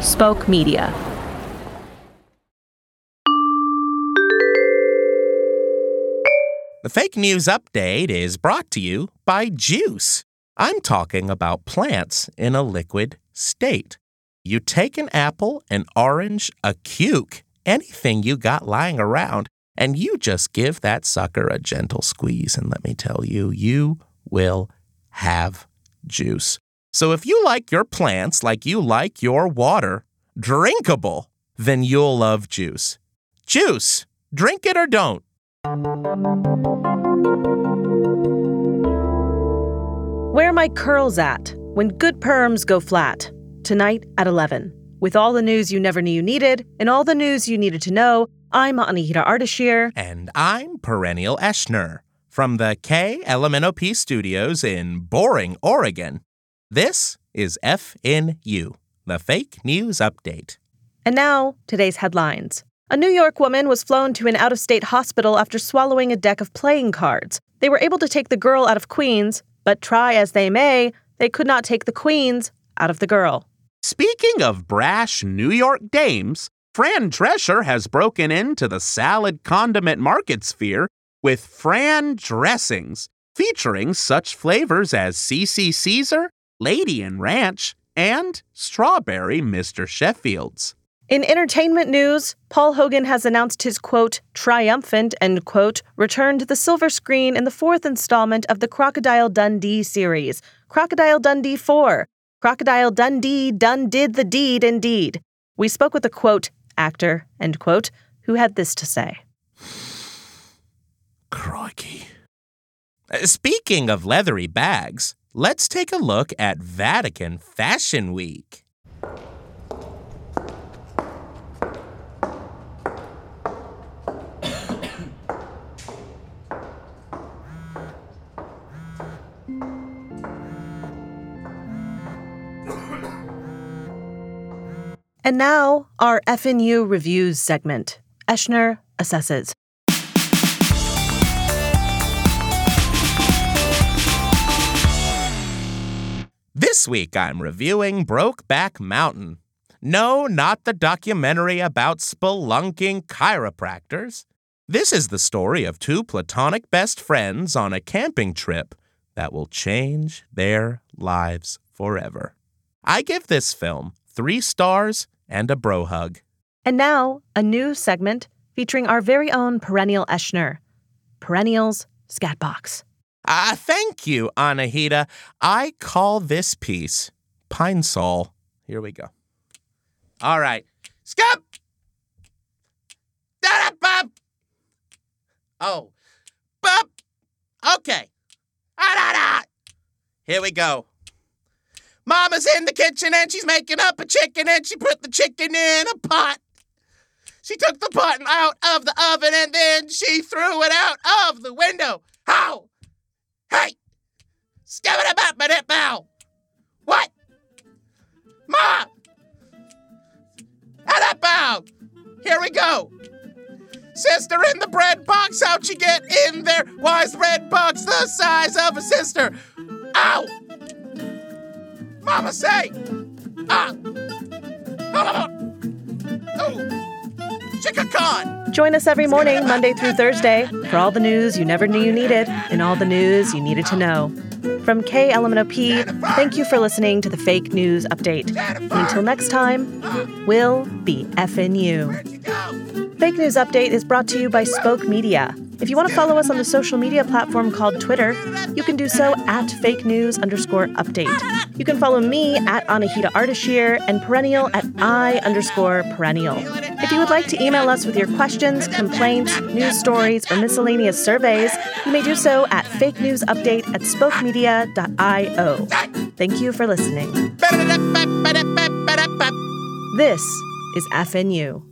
Spoke Media. The fake news update is brought to you by Juice. I'm talking about plants in a liquid state. You take an apple, an orange, a cuke, anything you got lying around, and you just give that sucker a gentle squeeze. And let me tell you, you will have juice. So if you like your plants like you like your water drinkable, then you'll love juice. Juice, drink it or don't. Where are my curls at when good perms go flat. Tonight at 11. With all the news you never knew you needed and all the news you needed to know, I'm Anahita Ardashir. And I'm Perennial Eschner from the K KLMNOP studios in Boring, Oregon. This is FNU, the Fake News Update. And now, today's headlines. A New York woman was flown to an out of state hospital after swallowing a deck of playing cards. They were able to take the girl out of Queens, but try as they may, they could not take the Queens out of the girl. Speaking of brash New York dames, Fran Drescher has broken into the salad condiment market sphere with Fran dressings, featuring such flavors as CC Caesar, Lady and Ranch, and Strawberry Mr. Sheffield's. In entertainment news, Paul Hogan has announced his quote, triumphant, end quote, return to the silver screen in the fourth installment of the Crocodile Dundee series, Crocodile Dundee 4. Crocodile Dundee done did the deed indeed. We spoke with a quote, actor, end quote, who had this to say. Crikey. Uh, Speaking of leathery bags, let's take a look at Vatican Fashion Week. And now, our FNU Reviews segment. Eschner assesses. Week I'm reviewing Brokeback Mountain. No, not the documentary about spelunking chiropractors. This is the story of two platonic best friends on a camping trip that will change their lives forever. I give this film three stars and a bro hug. And now, a new segment featuring our very own Perennial Eschner. Perennials Scatbox. Ah, thank you, Anahita. I call this piece Pine Sol. Here we go. All right. Bub! Oh. Okay. Here we go. Mama's in the kitchen and she's making up a chicken and she put the chicken in a pot. She took the pot out of the oven and then she threw it out of the window. How? Hey! Scabbing about nip now! What? Ma! Out bow! Here we go! Sister in the bread box, how'd you get in there? Why's the bread box the size of a sister? Ow! Mama say! Ah! Ah! Oh! Chickacan! Join us every morning, Monday through Thursday, for all the news you never knew you needed and all the news you needed to know. From KLMNOP, thank you for listening to the Fake News Update. And until next time, we'll be effing you. Fake News Update is brought to you by Spoke Media. If you want to follow us on the social media platform called Twitter, you can do so at fake news underscore update. You can follow me at Anahita Ardashir and Perennial at I underscore perennial. If you would like to email us with your questions, complaints, news stories, or miscellaneous surveys, you may do so at fake news update at spokemedia.io. Thank you for listening. This is FNU.